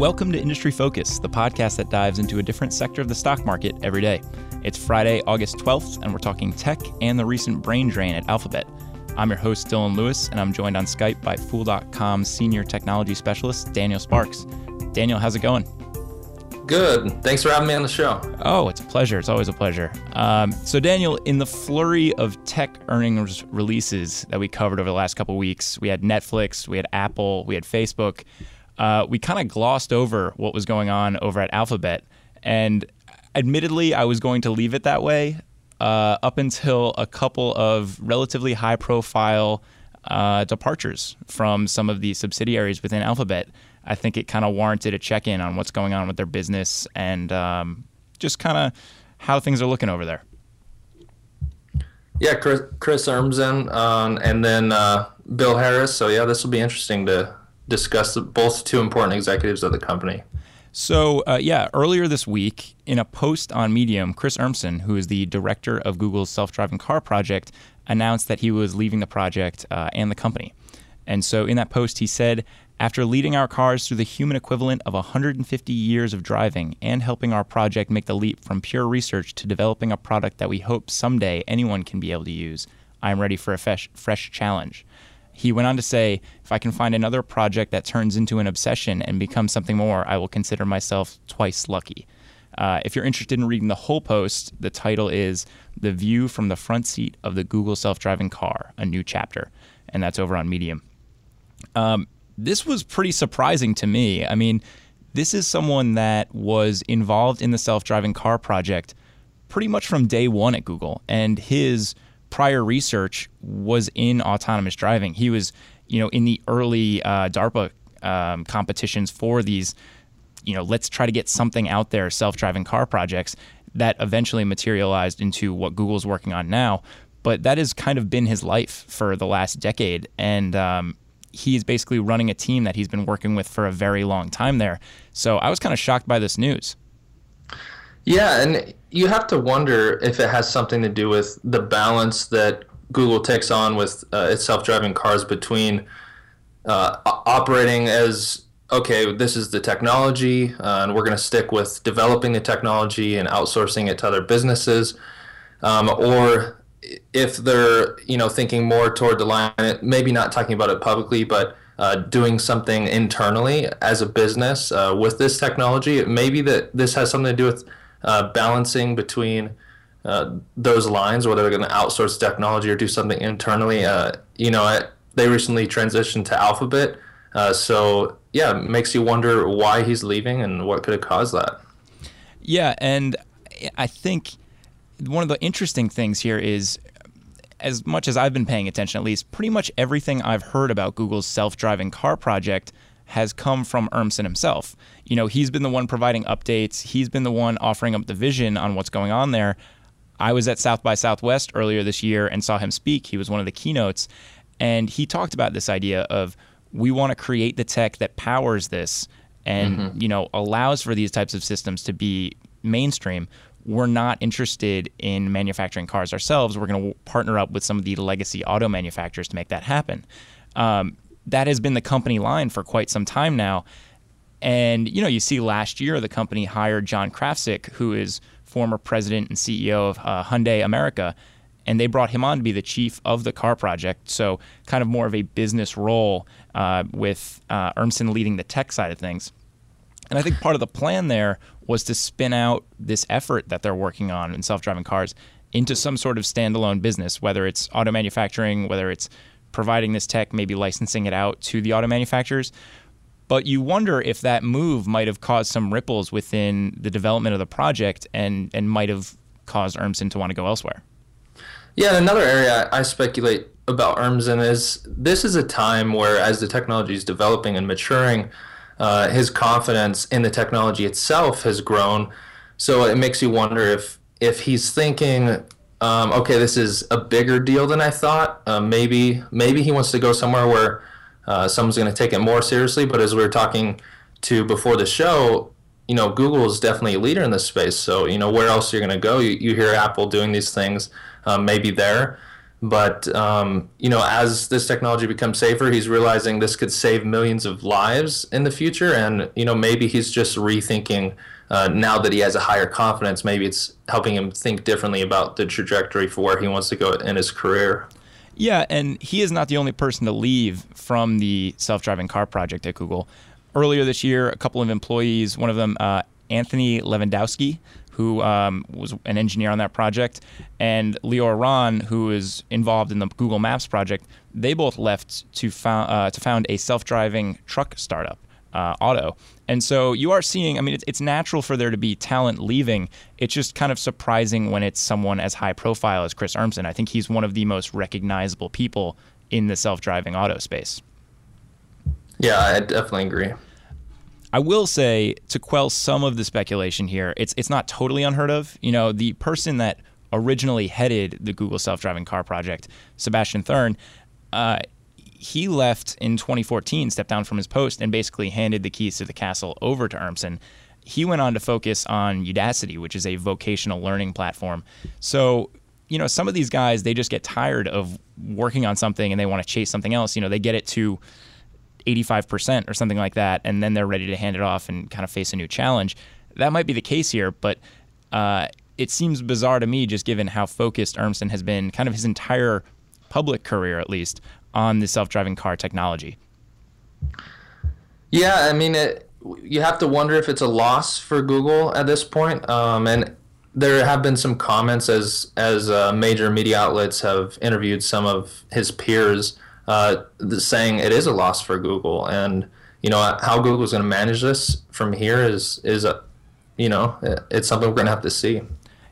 Welcome to Industry Focus, the podcast that dives into a different sector of the stock market every day. It's Friday, August 12th, and we're talking tech and the recent brain drain at Alphabet. I'm your host, Dylan Lewis, and I'm joined on Skype by Fool.com senior technology specialist, Daniel Sparks. Daniel, how's it going? Good. Thanks for having me on the show. Oh, it's a pleasure. It's always a pleasure. Um, so, Daniel, in the flurry of tech earnings releases that we covered over the last couple weeks, we had Netflix, we had Apple, we had Facebook. Uh, we kind of glossed over what was going on over at Alphabet. And admittedly, I was going to leave it that way uh, up until a couple of relatively high profile uh, departures from some of the subsidiaries within Alphabet. I think it kind of warranted a check in on what's going on with their business and um, just kind of how things are looking over there. Yeah, Chris, Chris Urmson um, and then uh, Bill Maris. So, yeah, this will be interesting to discuss both two important executives of the company. So, uh, yeah, earlier this week, in a post on Medium, Chris Urmson, who is the director of Google's self driving car project, announced that he was leaving the project uh, and the company. And so, in that post, he said, after leading our cars through the human equivalent of 150 years of driving and helping our project make the leap from pure research to developing a product that we hope someday anyone can be able to use, I am ready for a fresh, fresh challenge. He went on to say, if I can find another project that turns into an obsession and becomes something more, I will consider myself twice lucky. Uh, if you're interested in reading the whole post, the title is The View from the Front Seat of the Google Self Driving Car, a New Chapter. And that's over on Medium. Um, this was pretty surprising to me. I mean, this is someone that was involved in the self driving car project pretty much from day one at Google. And his prior research was in autonomous driving. He was, you know, in the early uh, DARPA um, competitions for these, you know, let's try to get something out there, self driving car projects that eventually materialized into what Google's working on now. But that has kind of been his life for the last decade. And um, he's basically running a team that he's been working with for a very long time there. So I was kind of shocked by this news. Yeah, and you have to wonder if it has something to do with the balance that Google takes on with uh, its self-driving cars between uh, operating as okay, this is the technology, uh, and we're going to stick with developing the technology and outsourcing it to other businesses, um, or if they're you know thinking more toward the line, maybe not talking about it publicly, but uh, doing something internally as a business uh, with this technology. Maybe that this has something to do with uh, balancing between uh, those lines, whether they're going to outsource technology or do something internally. Uh, you know, I, they recently transitioned to Alphabet, uh, so yeah, it makes you wonder why he's leaving and what could have caused that. Yeah, and I think one of the interesting things here is as much as I've been paying attention, at least, pretty much everything I've heard about Google's self driving car project has come from Urmson himself. You know, he's been the one providing updates, he's been the one offering up the vision on what's going on there. I was at South by Southwest earlier this year and saw him speak. He was one of the keynotes, and he talked about this idea of we want to create the tech that powers this and mm-hmm. you know allows for these types of systems to be mainstream we're not interested in manufacturing cars ourselves. We're going to partner up with some of the legacy auto manufacturers to make that happen. Um, that has been the company line for quite some time now. And you know, you see last year the company hired John Krafcik, who is former president and CEO of uh, Hyundai America, and they brought him on to be the chief of the car project. So kind of more of a business role uh, with uh, Urmson leading the tech side of things. And I think part of the plan there was to spin out this effort that they're working on in self-driving cars into some sort of standalone business, whether it's auto manufacturing, whether it's providing this tech, maybe licensing it out to the auto manufacturers. But you wonder if that move might have caused some ripples within the development of the project and, and might have caused Urmson to want to go elsewhere. Yeah, another area I speculate about Urmson is this is a time where, as the technology is developing and maturing, uh, his confidence in the technology itself has grown. So it makes you wonder if if he's thinking um, okay, this is a bigger deal than I thought. Uh, maybe maybe he wants to go somewhere where uh, someone's going to take it more seriously. But as we were talking to before the show, you know, Google is definitely a leader in this space. So you know, where else you're going to go? You, you hear Apple doing these things, um, maybe there. But um, you know, as this technology becomes safer, he's realizing this could save millions of lives in the future, and you know, maybe he's just rethinking. Uh, now that he has a higher confidence, maybe it's helping him think differently about the trajectory for where he wants to go in his career. Yeah, and he is not the only person to leave from the self-driving car project at Google. Earlier this year, a couple of employees, one of them, uh, Anthony Levandowski, who um, was an engineer on that project, and Lior Ron, who is involved in the Google Maps project, they both left to, found, uh, to found a self-driving truck startup, uh, Otto. And so you are seeing, I mean, it's, it's natural for there to be talent leaving. It's just kind of surprising when it's someone as high profile as Chris Urmson. I think he's one of the most recognizable people in the self-driving auto space. Yeah, I definitely agree. I will say to quell some of the speculation here, it's it's not totally unheard of. You know, the person that originally headed the Google self-driving car project, Sebastian Thrun, uh, he left in 2014, stepped down from his post, and basically handed the keys to the castle over to Urmson. He went on to focus on Udacity, which is a vocational learning platform. So, you know, some of these guys, they just get tired of working on something and they want to chase something else. You know, they get it to 85% or something like that, and then they're ready to hand it off and kind of face a new challenge. That might be the case here, but uh, it seems bizarre to me, just given how focused Urmson has been, kind of his entire public career at least, on the self driving car technology. Yeah, I mean, it, you have to wonder if it's a loss for Google at this point. Um, and there have been some comments as as uh, major media outlets have interviewed some of his peers uh, saying it is a loss for Google, and you know how Google is going to manage this from here is is a, you know it's something we're going to have to see.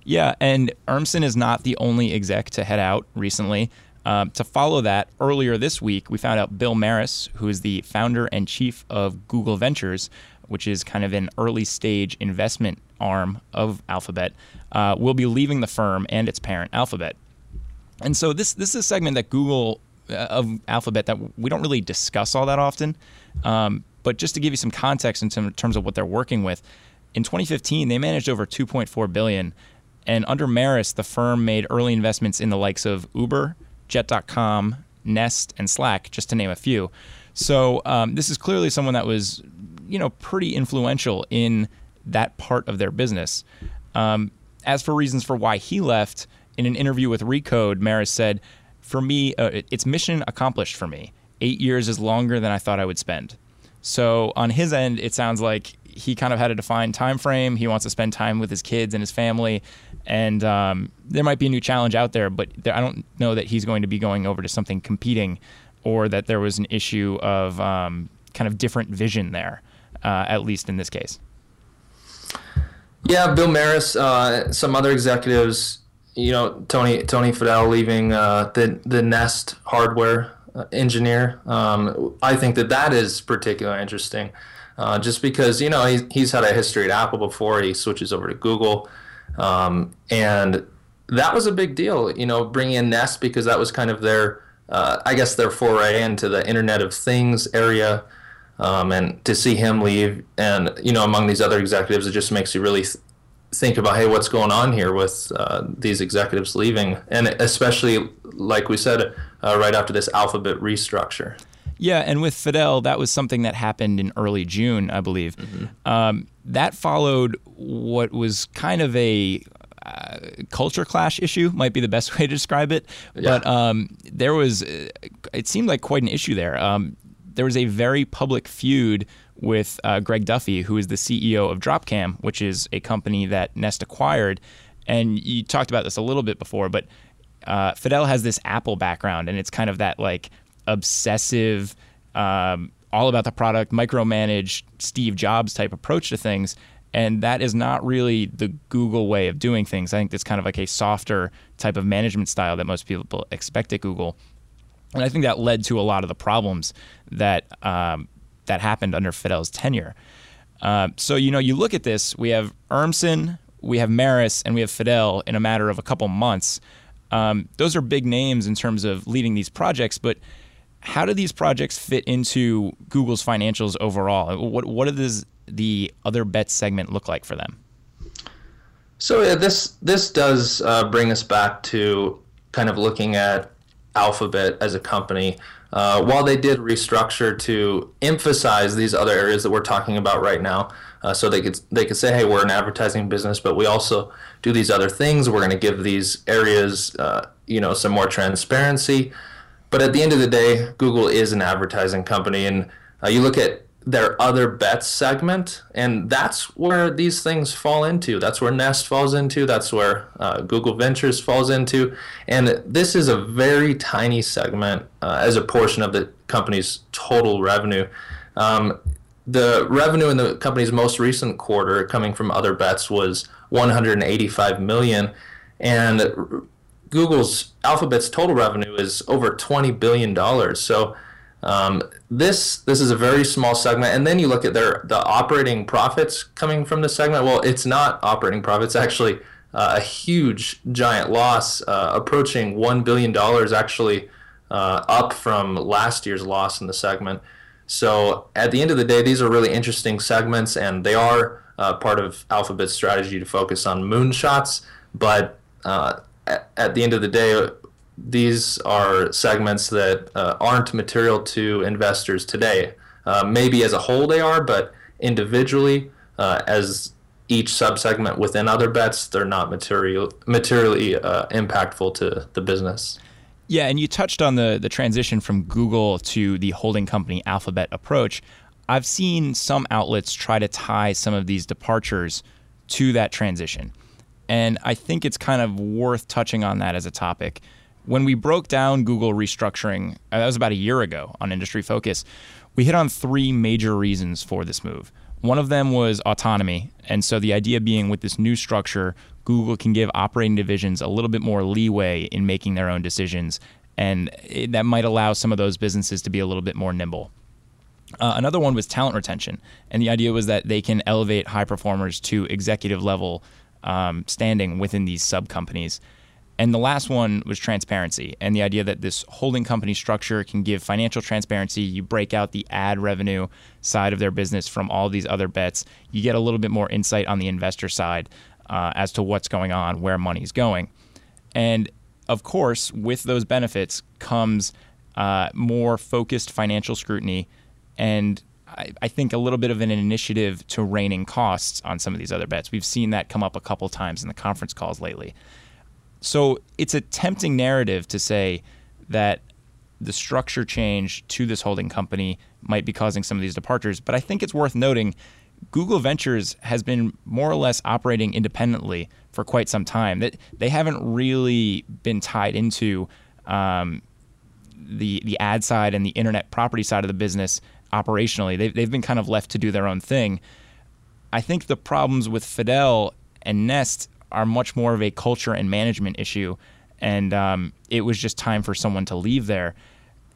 Yeah, and Urmson is not the only exec to head out recently. Uh, to follow that, earlier this week, we found out Bill Maris, who is the founder and chief of Google Ventures, which is kind of an early stage investment arm of Alphabet, uh, will be leaving the firm and its parent, Alphabet. And so this this is a segment that Google uh, of Alphabet that we don't really discuss all that often. Um, but just to give you some context in terms of what they're working with, in 2015 they managed over 2.4 billion, and under Maris, the firm made early investments in the likes of Uber, Jet.com, Nest, and Slack, just to name a few. So um, this is clearly someone that was, you know, pretty influential in that part of their business. Um, as for reasons for why he left, in an interview with Recode, Maris said, for me, uh, it's mission accomplished for me. Eight years is longer than I thought I would spend. So on his end, it sounds like he kind of had a defined time frame. He wants to spend time with his kids and his family, and um, there might be a new challenge out there. But there, I don't know that he's going to be going over to something competing, or that there was an issue of um, kind of different vision there, uh, at least in this case. Yeah, Bill Maris, uh, some other executives you know Tony Tony Fadell leaving uh, the the Nest hardware engineer. Um, I think that that is particularly interesting, uh, just because you know he's, he's had a history at Apple before. He switches over to Google, um, and that was a big deal. You know, bringing in Nest because that was kind of their uh, I guess their foray into the Internet of Things area. Um, and to see him leave, and you know, among these other executives, it just makes you really th- think about hey what's going on here with uh, these executives leaving and especially like we said uh, right after this alphabet restructure yeah and with Fadell, that was something that happened in early june i believe mm-hmm. um, that followed what was kind of a uh, culture clash issue might be the best way to describe it yeah. but um, there was uh, it seemed like quite an issue there um, there was a very public feud with uh, Greg Duffy, who is the CEO of Dropcam, which is a company that Nest acquired. And you talked about this a little bit before, but uh, Fadell has this Apple background, and it's kind of that like obsessive, um, all about the product, micromanage Steve Jobs type approach to things. And that is not really the Google way of doing things. I think it's kind of like a softer type of management style that most people expect at Google. And I think that led to a lot of the problems that um, that happened under Fadell's tenure. Uh, so you know, you look at this. We have Urmson, we have Maris, and we have Fadell in a matter of a couple months. Um, those are big names in terms of leading these projects, but how do these projects fit into Google's financials overall? What what does the other bets segment look like for them? So this this does uh, bring us back to kind of looking at Alphabet as a company. Uh, while they did restructure to emphasize these other areas that we're talking about right now, uh, so they could they could say, hey, we're an advertising business, but we also do these other things. We're going to give these areas, uh, you know, some more transparency. But at the end of the day, Google is an advertising company, and uh, you look at their other bets segment, and that's where these things fall into. That's where Nest falls into. That's where uh, Google Ventures falls into. And this is a very tiny segment uh, as a portion of the company's total revenue. Um, the revenue in the company's most recent quarter coming from other bets was 185 million and Google's Alphabet's total revenue is over 20 billion dollars. So um, this this is a very small segment, and then you look at their the operating profits coming from the segment. Well, it's not operating profits; actually uh, a huge, giant loss, uh, approaching one billion dollars, actually uh, up from last year's loss in the segment. So at the end of the day, these are really interesting segments, and they are uh, part of Alphabet's strategy to focus on moonshots. But uh, at, the end of the day, these are segments that uh, aren't material to investors today. Uh, maybe as a whole they are, but individually, uh, as each subsegment within other bets, they're not material materially uh, impactful to the business. Yeah, and you touched on the the transition from Google to the holding company Alphabet approach. I've seen some outlets try to tie some of these departures to that transition. And I think it's kind of worth touching on that as a topic. When we broke down Google restructuring, uh, that was about a year ago on Industry Focus, we hit on three major reasons for this move. One of them was autonomy. And so the idea being with this new structure, Google can give operating divisions a little bit more leeway in making their own decisions, and that might allow some of those businesses to be a little bit more nimble. Uh, another one was talent retention, and the idea was that they can elevate high performers to executive level um, standing within these sub companies. And the last one was transparency, and the idea that this holding company structure can give financial transparency. You break out the ad revenue side of their business from all these other bets. You get a little bit more insight on the investor side uh, as to what's going on, where money's going. And of course, with those benefits comes uh, more focused financial scrutiny and I, I, think a little bit of an initiative to reining costs on some of these other bets. We've seen that come up a couple times in the conference calls lately. So it's a tempting narrative to say that the structure change to this holding company might be causing some of these departures, but I think it's worth noting Google Ventures has been more or less operating independently for quite some time. That they haven't really been tied into um, the the ad side and the internet property side of the business operationally. They've they've been kind of left to do their own thing. I think the problems with Fadell and Nest are much more of a culture and management issue, and um, it was just time for someone to leave there.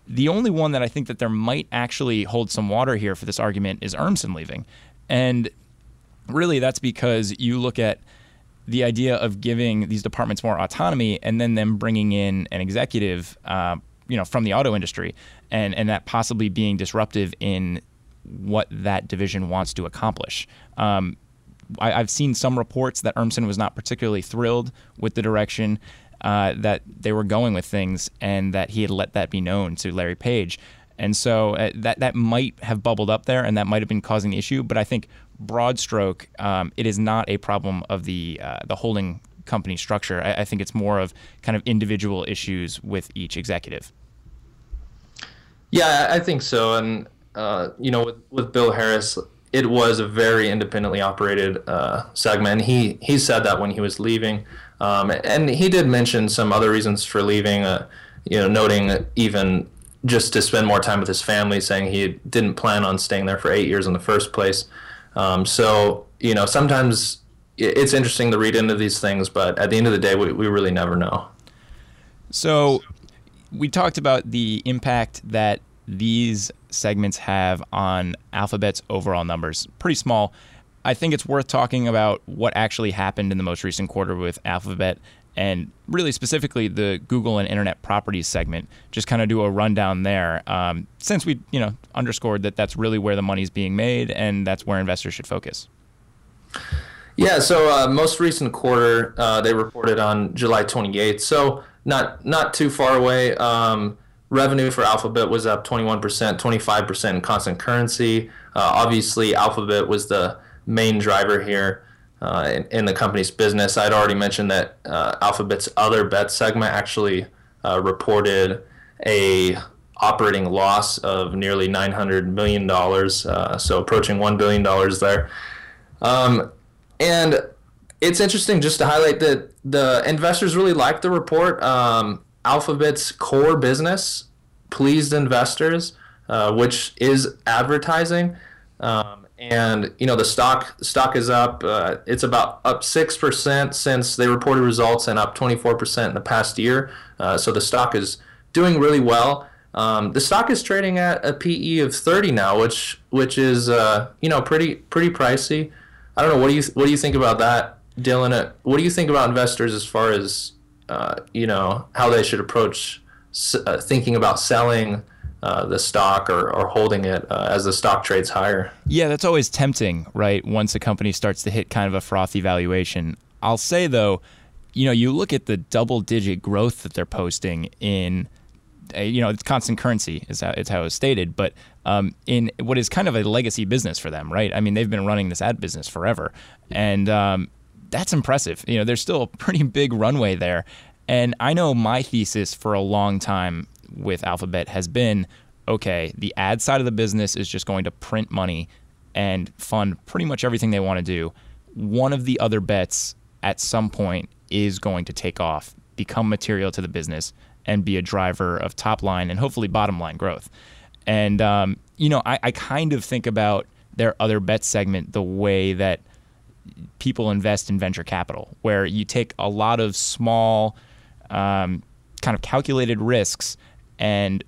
The only one that I think that there might actually hold some water here for this argument is Urmson leaving. And really, that's because you look at the idea of giving these departments more autonomy and then them bringing in an executive, uh, you know, from the auto industry, and and that possibly being disruptive in what that division wants to accomplish. Um, I, have seen some reports that Urmson was not particularly thrilled with the direction uh, that they were going with things, and that he had let that be known to Larry Page. And so uh, that that might have bubbled up there, and that might have been causing the issue. But I think broad stroke, um, it is not a problem of the uh, the holding company structure. I, I, think it's more of kind of individual issues with each executive. Yeah, I think so. And uh, you know, with, with Bill Maris, it was a very independently operated uh, segment. He he said that when he was leaving, um, and he did mention some other reasons for leaving. Uh, you know, noting even just to spend more time with his family, saying he didn't plan on staying there for eight years in the first place. Um, so, you know, sometimes it's interesting to read into these things, but at the end of the day, we, we really never know. So, we talked about the impact that these segments have on Alphabet's overall numbers. Pretty small. I think it's worth talking about what actually happened in the most recent quarter with Alphabet and really specifically the Google and Internet Properties segment. Just kind of do a rundown there, um, since we you know underscored that that's really where the money is being made and that's where investors should focus. Yeah, so uh, most recent quarter uh, they reported on July 28th. So not not too far away. Um, revenue for Alphabet was up 21%, 25% in constant currency. Uh, obviously, Alphabet was the main driver here uh, in, in, the company's business. I'd already mentioned that uh, Alphabet's other bet segment actually uh, reported a operating loss of nearly 900 million dollars, uh, so approaching one billion dollars there. Um, and it's interesting just to highlight that the investors really liked the report. Um, Alphabet's core business pleased investors, uh, which is advertising. Um, and you know the stock stock is up. Uh, it's about up six percent since they reported results, and up 24 percent in the past year. Uh, so the stock is doing really well. Um, the stock is trading at a PE of 30 now, which which is uh, you know pretty pretty pricey. I don't know what do you what do you think about that, Dylan? Uh, what do you think about investors as far as uh, you know how they should approach uh, thinking about selling uh, the stock or, or holding it uh, as the stock trades higher? Yeah, that's always tempting, right? Once a company starts to hit kind of a frothy valuation. I'll say though, you know, you look at the double digit growth that they're posting in you know, it's constant currency is how it's how it's stated, but um, in what is kind of a legacy business for them, right? I mean, they've been running this ad business forever, and um, that's impressive. You know, there's still a pretty big runway there, and I know my thesis for a long time with Alphabet has been, okay, the ad side of the business is just going to print money and fund pretty much everything they want to do. One of the other bets at some point is going to take off, become material to the business and be a driver of top line and hopefully bottom line growth. And, um, you know, I, I kind of think about their other bet segment the way that people invest in venture capital, where you take a lot of small, um, kind of calculated risks, and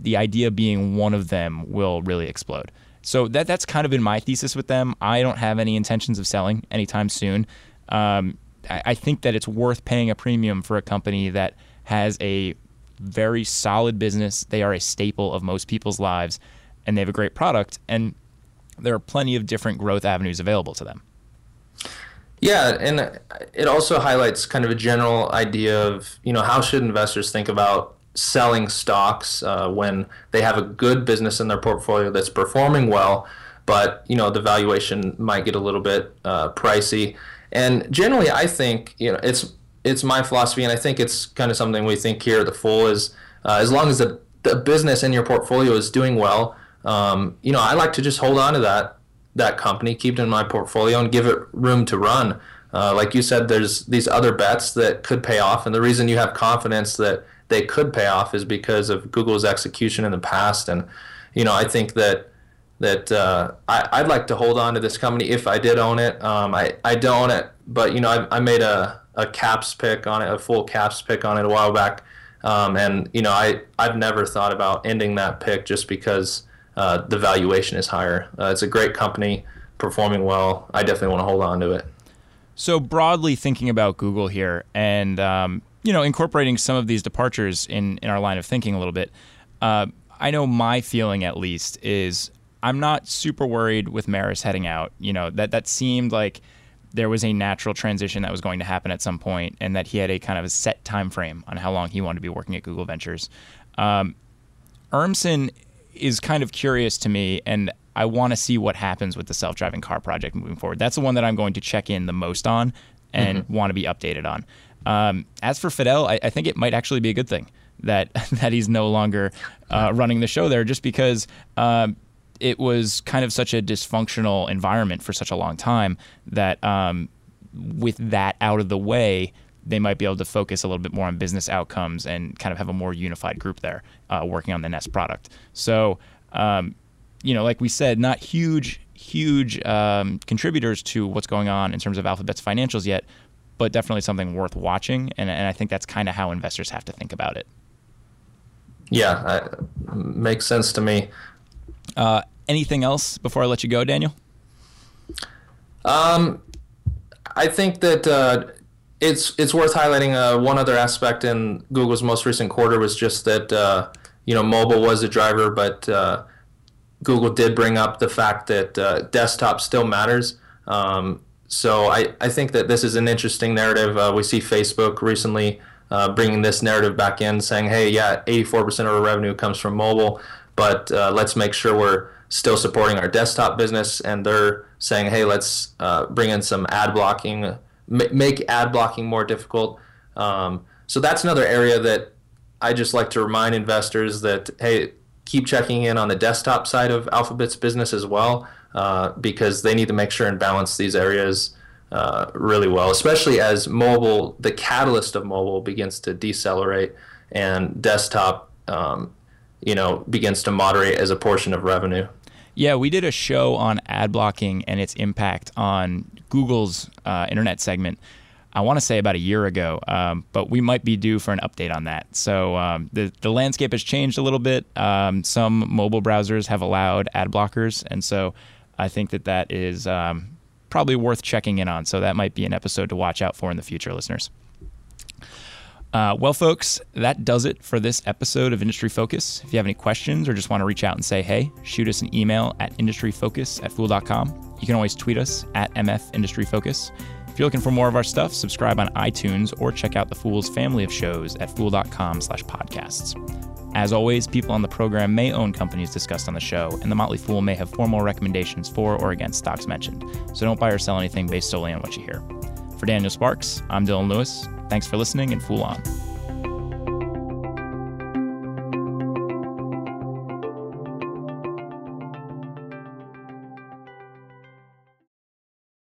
the idea being one of them will really explode. So that that's kind of been my thesis with them. I don't have any intentions of selling anytime soon. Um, I, I think that it's worth paying a premium for a company that has a very solid business. They are a staple of most people's lives, and they have a great product. And there are plenty of different growth avenues available to them. Yeah, and it also highlights kind of a general idea of you know how should investors think about selling stocks uh, when they have a good business in their portfolio that's performing well, but you know the valuation might get a little bit uh, pricey. And generally, I think you know it's it's my philosophy, and I think it's kind of something we think here at the Fool is uh, as long as the, the business in your portfolio is doing well, um, you know, I like to just hold on to that that company, keep it in my portfolio, and give it room to run. Uh, like you said, there's these other bets that could pay off, and the reason you have confidence that they could pay off is because of Google's execution in the past. And you know, I think that that uh, I, would like to hold on to this company if I did own it. Um, I I don't own it, but you know, I, I made a a caps pick on it, a Fool CAPS pick on it a while back. Um, and you know, I I've never thought about ending that pick just because uh, the valuation is higher. Uh, it's a great company, performing well. I definitely want to hold on to it. So broadly thinking about Google here, and um, you know, incorporating some of these departures in in our line of thinking a little bit. Uh, I know my feeling at least is I'm not super worried with Maris heading out. You know that that seemed like there was a natural transition that was going to happen at some point, and that he had a kind of a set time frame on how long he wanted to be working at Google Ventures. Um, Urmson is kind of curious to me, and I want to see what happens with the self-driving car project moving forward. That's the one that I'm going to check in the most on and mm-hmm. want to be updated on. Um, as for Fadell, I, I, think it might actually be a good thing that that he's no longer uh, running the show there, just because. Um, it was kind of such a dysfunctional environment for such a long time that um, with that out of the way, they might be able to focus a little bit more on business outcomes and kind of have a more unified group there uh, working on the Nest product. So, um, you know, like we said, not huge, huge um, contributors to what's going on in terms of Alphabet's financials yet, but definitely something worth watching. And, and I think that's kind of how investors have to think about it. Yeah, makes sense to me. Uh, anything else before I let you go, Daniel? Um, I think that uh, it's it's worth highlighting. Uh, one other aspect in Google's most recent quarter was just that uh, you know mobile was a driver, but uh, Google did bring up the fact that uh, desktop still matters. Um, so I, I think that this is an interesting narrative. Uh, we see Facebook recently uh, bringing this narrative back in, saying, "Hey, yeah, 84% of our revenue comes from mobile, but let's make sure we're still supporting our desktop business." And they're saying, "Hey, let's bring in some ad blocking, make ad blocking more difficult." Um, so that's another area that I just like to remind investors that hey, keep checking in on the desktop side of Alphabet's business as well, uh, because they need to make sure and balance these areas uh, really well, especially as mobile, the catalyst of mobile begins to decelerate and desktop, um, you know, begins to moderate as a portion of revenue. Yeah, we did a show on ad blocking and its impact on Google's uh, internet segment. I want to say about a year ago, um, but we might be due for an update on that. So um, the the landscape has changed a little bit. Um, some mobile browsers have allowed ad blockers, and so I think that that is um, probably worth checking in on. So that might be an episode to watch out for in the future, listeners. Uh, well, folks, that does it for this episode of Industry Focus. If you have any questions or just want to reach out and say hey, shoot us an email at industryfocus at fool.com. You can always tweet us at MF Industry Focus. If you're looking for more of our stuff, subscribe on iTunes or check out the Fool's family of shows at fool.com slash podcasts. As always, people on the program may own companies discussed on the show, and the Motley Fool may have formal recommendations for or against stocks mentioned, so don't buy or sell anything based solely on what you hear. For Daniel Sparks, I'm Dylan Lewis. Thanks for listening and Fool On.